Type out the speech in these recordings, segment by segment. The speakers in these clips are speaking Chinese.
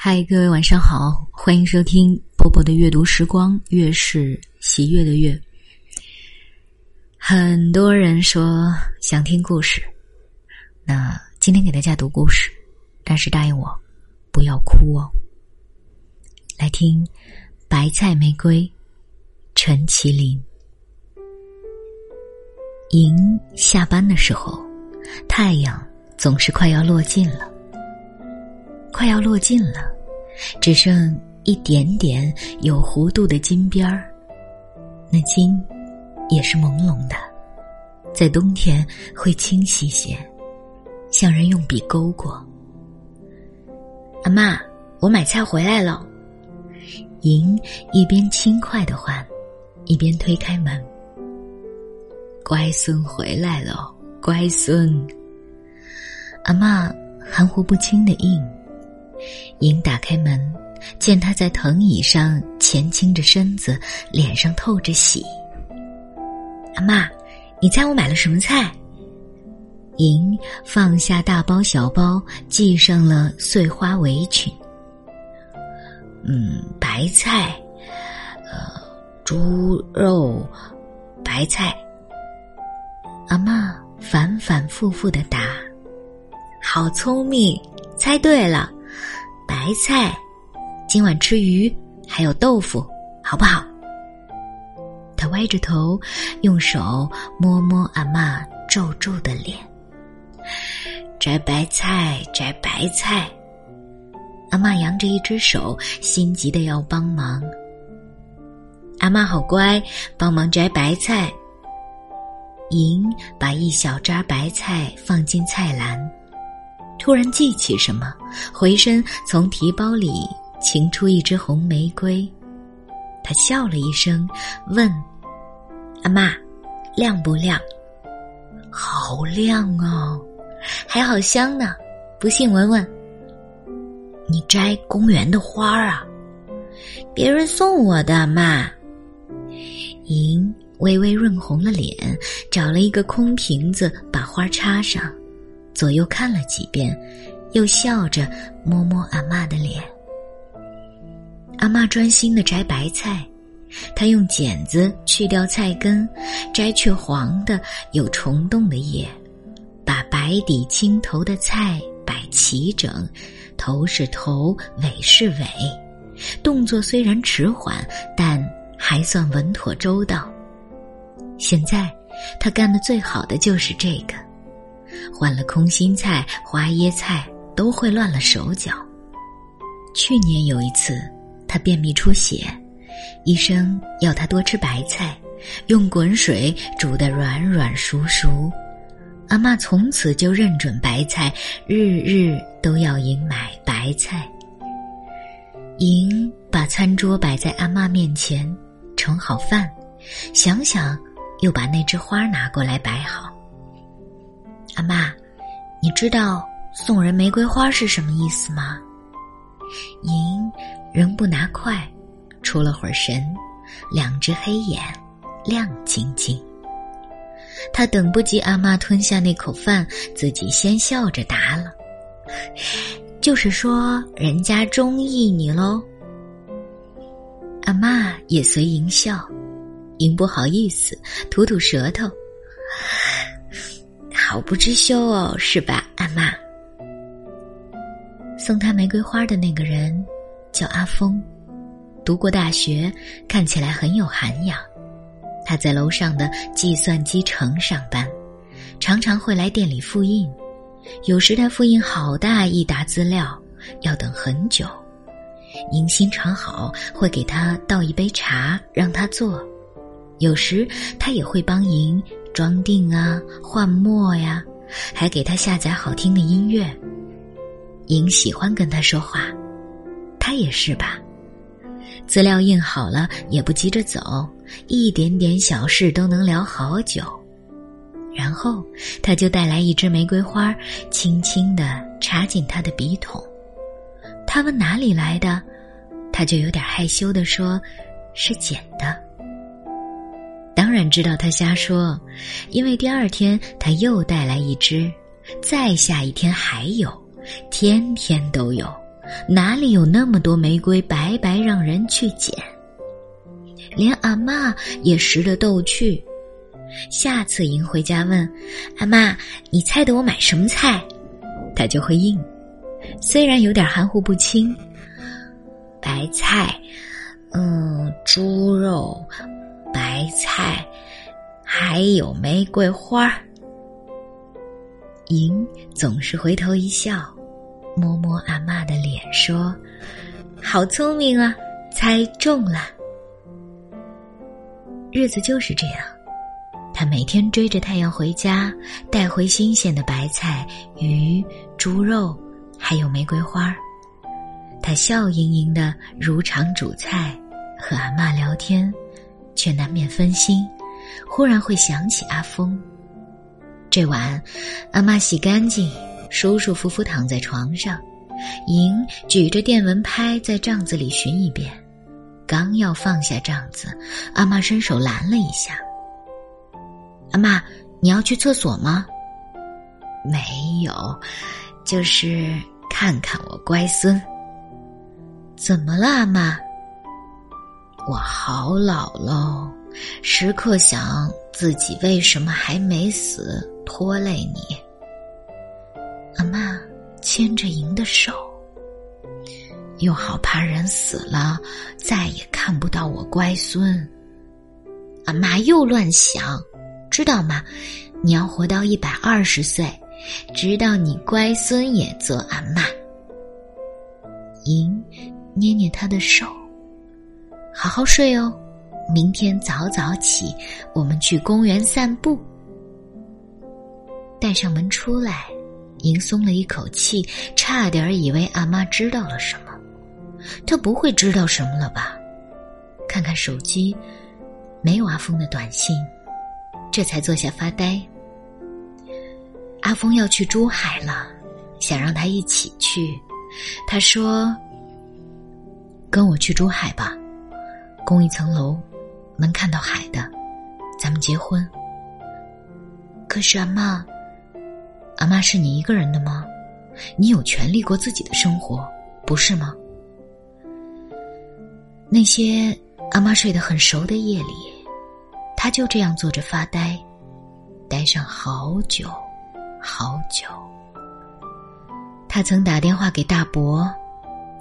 嗨，各位晚上好，欢迎收听波波的阅读时光，月是喜悦的月。很多人说想听故事，那今天给大家读故事，但是答应我不要哭哦。来听《白菜玫瑰》，陈麒麟。莹下班的时候，太阳总是快要落尽了。快要落尽了，只剩一点点有弧度的金边儿。那金也是朦胧的，在冬天会清晰些，像人用笔勾过。阿妈，我买菜回来了。莹一边轻快的唤，一边推开门。乖孙回来了，乖孙。阿妈含糊不清的应。莹打开门，见他在藤椅上前倾着身子，脸上透着喜。阿妈，你猜我买了什么菜？莹放下大包小包，系上了碎花围裙。嗯，白菜，呃，猪肉，白菜。阿妈反反复复的答：“好聪明，猜对了。”白菜，今晚吃鱼，还有豆腐，好不好？他歪着头，用手摸摸阿妈皱皱的脸。摘白菜，摘白菜。阿妈扬着一只手，心急的要帮忙。阿妈好乖，帮忙摘白菜。莹把一小扎白菜放进菜篮。突然记起什么，回身从提包里请出一支红玫瑰，他笑了一声，问：“阿妈，亮不亮？”“好亮哦，还好香呢。不信闻闻。”“你摘公园的花啊？”“别人送我的，妈。”莹微微润红了脸，找了一个空瓶子，把花插上。左右看了几遍，又笑着摸摸阿妈的脸。阿妈专心的摘白菜，她用剪子去掉菜根，摘去黄的有虫洞的叶，把白底青头的菜摆齐整，头是头，尾是尾，动作虽然迟缓，但还算稳妥周到。现在，他干的最好的就是这个。换了空心菜、花椰菜都会乱了手脚。去年有一次，他便秘出血，医生要他多吃白菜，用滚水煮得软软熟熟。阿妈从此就认准白菜，日日都要赢买白菜。莹把餐桌摆在阿妈面前，盛好饭，想想，又把那枝花拿过来摆好。阿妈，你知道送人玫瑰花是什么意思吗？莹仍不拿筷，出了会儿神，两只黑眼亮晶晶。他等不及阿妈吞下那口饭，自己先笑着答了：“就是说人家中意你喽。”阿妈也随莹笑，莹不好意思，吐吐舌头。好不知羞哦，是吧，阿妈？送他玫瑰花的那个人叫阿峰，读过大学，看起来很有涵养。他在楼上的计算机城上班，常常会来店里复印。有时他复印好大一沓资料，要等很久。您心肠好，会给他倒一杯茶让他坐。有时他也会帮您。装订啊，换墨呀，还给他下载好听的音乐。莹喜欢跟他说话，他也是吧？资料印好了也不急着走，一点点小事都能聊好久。然后他就带来一支玫瑰花，轻轻的插进他的笔筒。他问哪里来的，他就有点害羞的说：“是捡的。”当然知道他瞎说，因为第二天他又带来一只，再下一天还有，天天都有，哪里有那么多玫瑰白白让人去捡？连阿妈也识得逗趣。下次迎回家问阿妈：“你猜得我买什么菜？”他就会应，虽然有点含糊不清。白菜，嗯，猪肉，白菜，还有玫瑰花。莹总是回头一笑，摸摸阿妈的脸，说：“好聪明啊，猜中了。”日子就是这样，他每天追着太阳回家，带回新鲜的白菜、鱼、猪肉，还有玫瑰花。他笑盈盈的如常煮菜，和阿妈聊天，却难免分心，忽然会想起阿峰。这晚，阿妈洗干净，舒舒服服躺在床上，莹举着电蚊拍在帐子里寻一遍，刚要放下帐子，阿妈伸手拦了一下。阿妈，你要去厕所吗？没有，就是看看我乖孙。怎么了，阿妈？我好老喽，时刻想自己为什么还没死。拖累你，阿妈牵着莹的手，又好怕人死了再也看不到我乖孙。阿妈又乱想，知道吗？你要活到一百二十岁，直到你乖孙也做阿妈。莹捏捏他的手，好好睡哦，明天早早起，我们去公园散步。带上门出来，莹松了一口气，差点以为阿妈知道了什么。她不会知道什么了吧？看看手机，没有阿峰的短信，这才坐下发呆。阿峰要去珠海了，想让他一起去。他说：“跟我去珠海吧，供一层楼，能看到海的，咱们结婚。”可是阿妈。阿妈是你一个人的吗？你有权利过自己的生活，不是吗？那些阿妈睡得很熟的夜里，他就这样坐着发呆，呆上好久，好久。他曾打电话给大伯，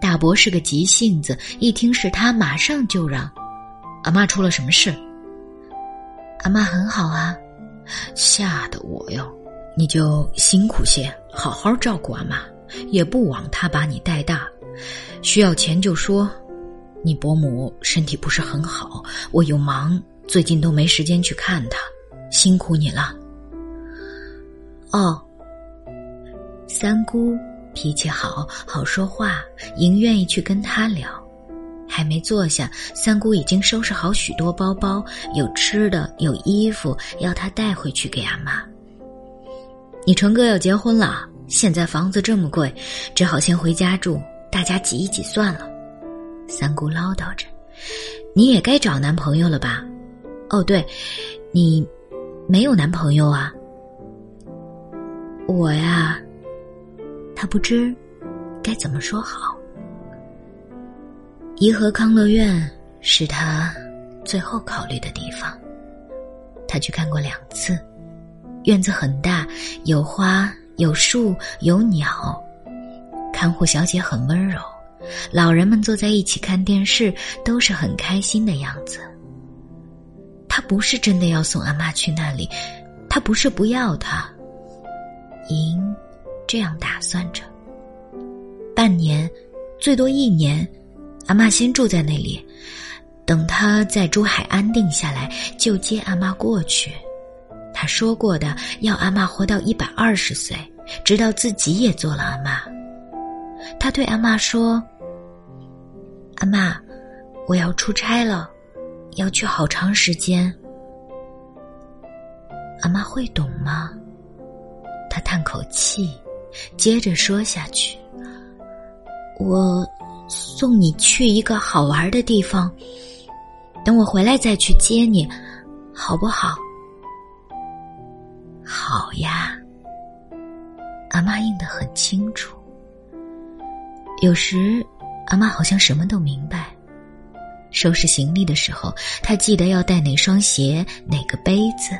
大伯是个急性子，一听是他，马上就让阿妈出了什么事。阿妈很好啊，吓得我哟。你就辛苦些，好好照顾阿妈，也不枉她把你带大。需要钱就说。你伯母身体不是很好，我又忙，最近都没时间去看她，辛苦你了。哦，三姑脾气好，好说话，莹愿意去跟他聊。还没坐下，三姑已经收拾好许多包包，有吃的，有衣服，要她带回去给阿妈。你成哥要结婚了，现在房子这么贵，只好先回家住，大家挤一挤算了。三姑唠叨着：“你也该找男朋友了吧？哦，对，你没有男朋友啊？我呀，他不知该怎么说好。颐和康乐院是他最后考虑的地方，他去看过两次。”院子很大，有花，有树，有鸟。看护小姐很温柔，老人们坐在一起看电视，都是很开心的样子。他不是真的要送阿妈去那里，他不是不要她。莹这样打算着，半年，最多一年，阿妈先住在那里，等他在珠海安定下来，就接阿妈过去。他说过的，要阿妈活到一百二十岁，直到自己也做了阿妈。他对阿妈说：“阿妈，我要出差了，要去好长时间。”阿妈会懂吗？他叹口气，接着说下去：“我送你去一个好玩的地方，等我回来再去接你，好不好？”好呀，阿妈应得很清楚。有时，阿妈好像什么都明白。收拾行李的时候，她记得要带哪双鞋、哪个杯子。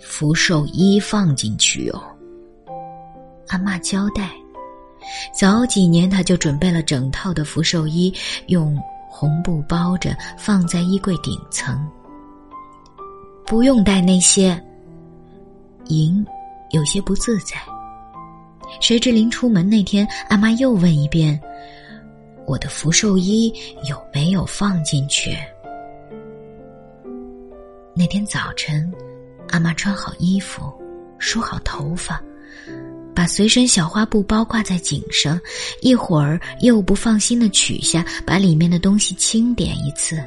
福寿衣放进去哦。阿妈交代，早几年她就准备了整套的福寿衣，用红布包着，放在衣柜顶层。不用带那些。莹有些不自在。谁知临出门那天，阿妈又问一遍：“我的福寿衣有没有放进去？”那天早晨，阿妈穿好衣服，梳好头发，把随身小花布包挂在颈上，一会儿又不放心的取下，把里面的东西清点一次。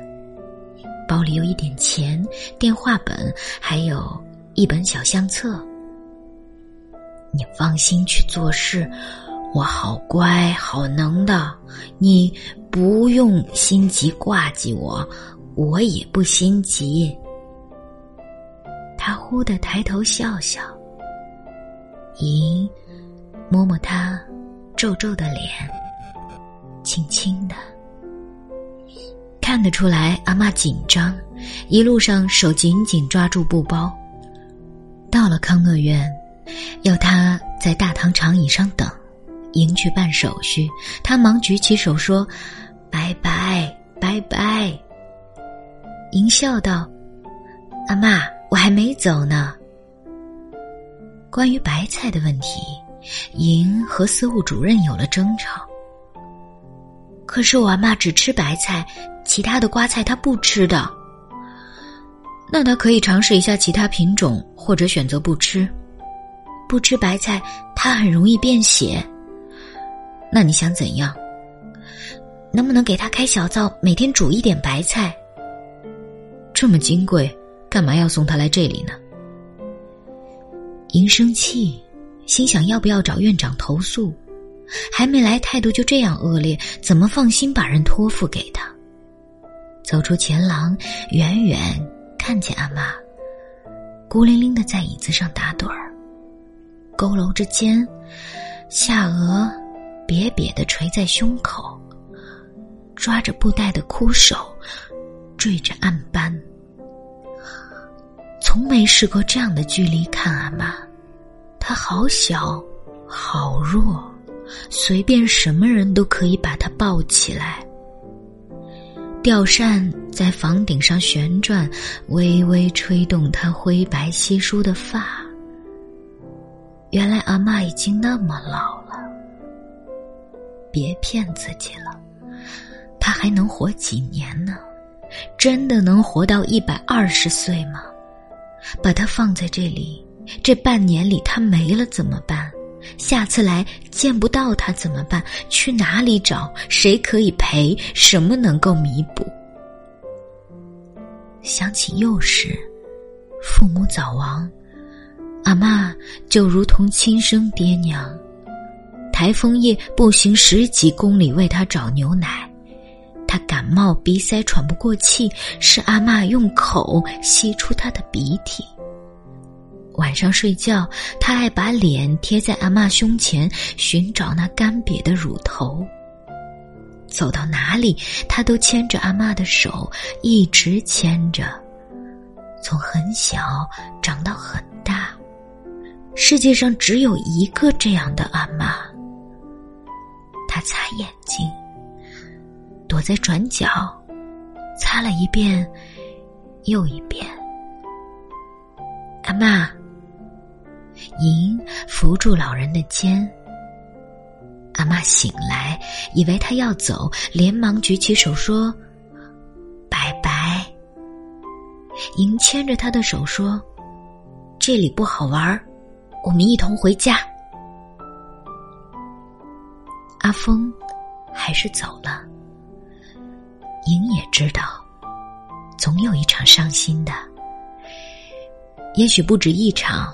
包里有一点钱、电话本，还有一本小相册。你放心去做事，我好乖好能的，你不用心急挂记我，我也不心急。他忽地抬头笑笑，咦，摸摸他皱皱的脸，轻轻的，看得出来阿妈紧张，一路上手紧紧抓住布包。到了康乐院。要他在大堂长椅上等，迎去办手续。他忙举起手说：“拜拜，拜拜。”迎笑道：“阿妈，我还没走呢。”关于白菜的问题，莹和司务主任有了争吵。可是我阿妈只吃白菜，其他的瓜菜她不吃的。那她可以尝试一下其他品种，或者选择不吃。不吃白菜，她很容易变血。那你想怎样？能不能给她开小灶，每天煮一点白菜？这么金贵，干嘛要送她来这里呢？莹生气，心想要不要找院长投诉？还没来，态度就这样恶劣，怎么放心把人托付给他？走出前廊，远远看见阿妈，孤零零的在椅子上打盹儿。佝偻着肩，下颚瘪瘪的垂在胸口，抓着布袋的枯手，坠着暗斑。从没试过这样的距离看阿妈，他好小，好弱，随便什么人都可以把他抱起来。吊扇在房顶上旋转，微微吹动他灰白稀疏的发。原来阿妈已经那么老了，别骗自己了，他还能活几年呢？真的能活到一百二十岁吗？把他放在这里，这半年里他没了怎么办？下次来见不到他怎么办？去哪里找？谁可以陪？什么能够弥补？想起幼时，父母早亡。阿妈就如同亲生爹娘，台风夜步行十几公里为他找牛奶，他感冒鼻塞喘不过气，是阿妈用口吸出他的鼻涕。晚上睡觉，他爱把脸贴在阿妈胸前，寻找那干瘪的乳头。走到哪里，他都牵着阿妈的手，一直牵着，从很小长到很大。世界上只有一个这样的阿妈。他擦眼睛，躲在转角，擦了一遍又一遍。阿妈，莹扶住老人的肩。阿妈醒来，以为他要走，连忙举起手说：“拜拜。”莹牵着他的手说：“这里不好玩。”我们一同回家。阿峰还是走了。莹也知道，总有一场伤心的，也许不止一场。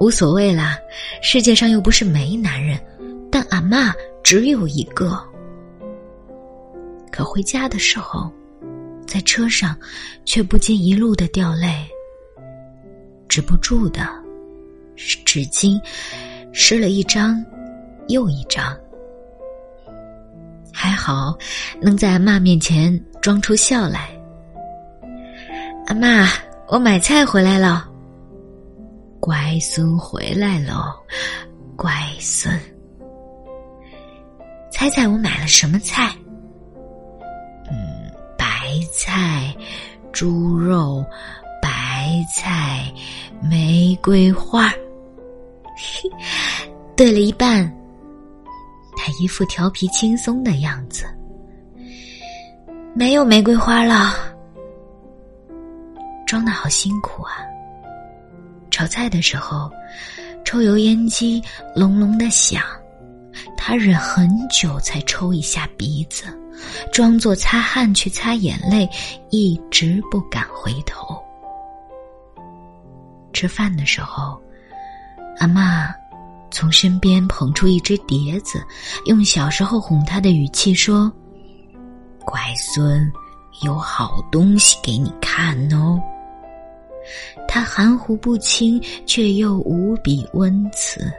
无所谓啦，世界上又不是没男人，但阿妈只有一个。可回家的时候，在车上却不禁一路的掉泪，止不住的。纸巾湿了一张又一张。还好，能在阿妈面前装出笑来。阿妈，我买菜回来了。乖孙回来喽，乖孙。猜猜我买了什么菜？嗯，白菜、猪肉、白菜、玫瑰花。对了一半，他一副调皮轻松的样子。没有玫瑰花了，装的好辛苦啊！炒菜的时候，抽油烟机隆隆的响，他忍很久才抽一下鼻子，装作擦汗去擦眼泪，一直不敢回头。吃饭的时候。阿妈从身边捧出一只碟子，用小时候哄他的语气说：“乖孙，有好东西给你看哦。”他含糊不清，却又无比温慈。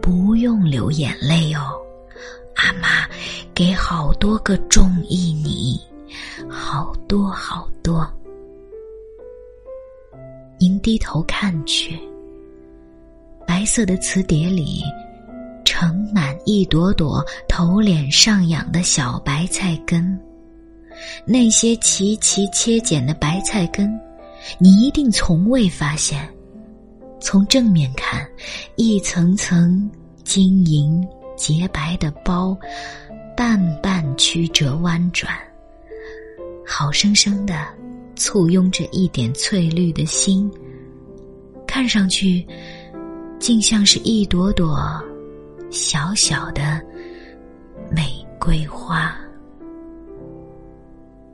不用流眼泪哦，阿妈给好多个中意你，好多好多。您低头看去。白色的瓷碟里，盛满一朵朵头脸上扬的小白菜根。那些齐齐切剪的白菜根，你一定从未发现。从正面看，一层层晶莹洁白的包，瓣瓣曲折弯转，好生生的簇拥着一点翠绿的心。看上去。竟像是一朵朵小小的玫瑰花。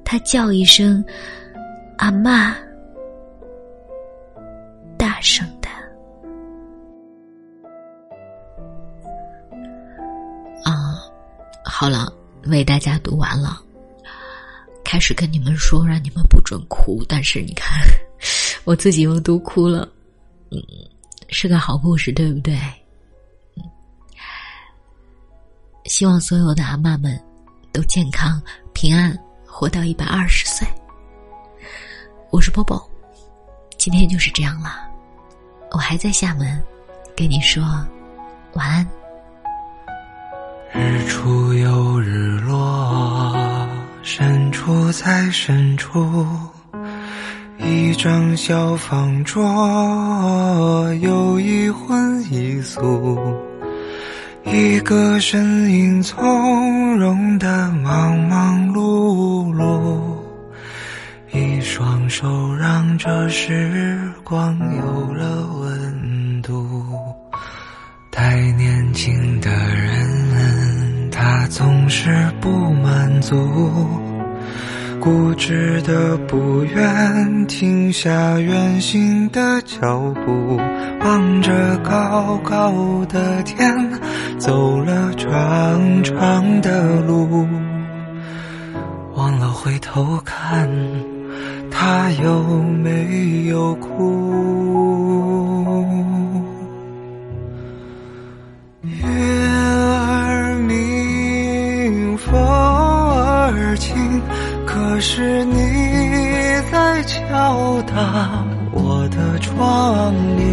他叫一声“阿妈”，大声的。啊，好了，为大家读完了。开始跟你们说，让你们不准哭，但是你看，我自己又读哭了。嗯。是个好故事，对不对？希望所有的阿妈们都健康平安，活到一百二十岁。我是波波，今天就是这样了。我还在厦门，跟你说晚安。日出又日落，深处在深处。一张小方桌，有一荤一素，一个身影从容的忙忙碌碌，一双手让这时光有了温度。太年轻的人，他总是不满足。固执的不愿停下远行的脚步，望着高高的天，走了长长的路，忘了回头看，他有没有哭？月儿明，风儿轻。可是你在敲打我的窗棂，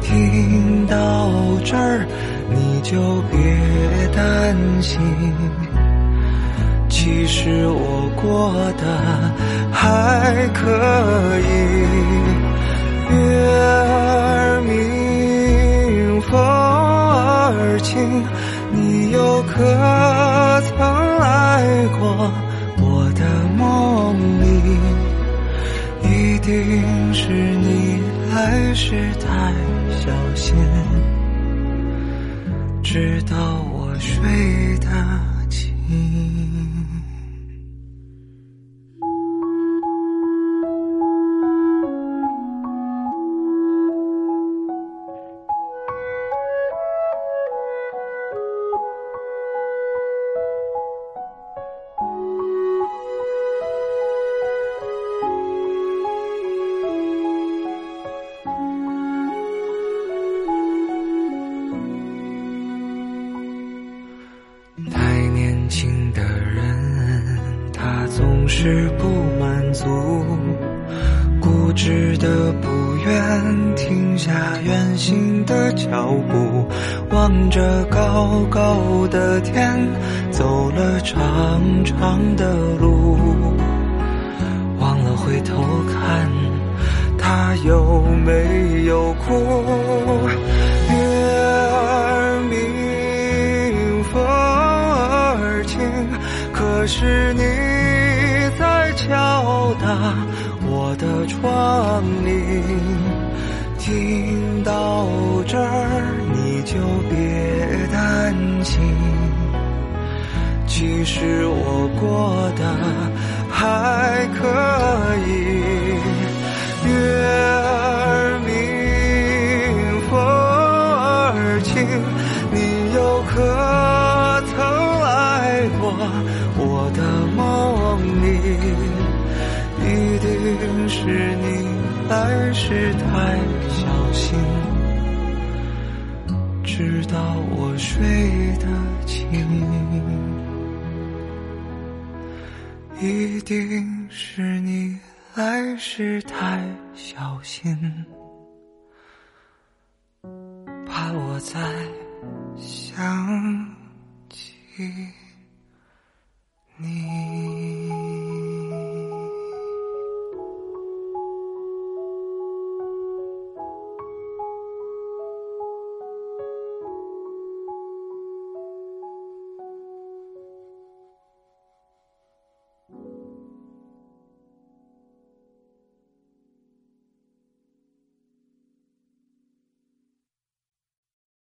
听到这儿你就别担心，其实我过得还可以。月儿明，风儿轻，你又可曾来过我的梦里？一？定是你来时太小心，直到我睡得是不满足，固执的不愿停下远行的脚步，望着高高的天，走了长长的路，忘了回头看，他有没有哭？月儿明，风儿轻，可是你在敲打我的窗棂。听到这儿，你就别担心，其实我过得还可以。月一定是你来时太小心，直到我睡得轻。一定是你来时太小心，怕我再想起你。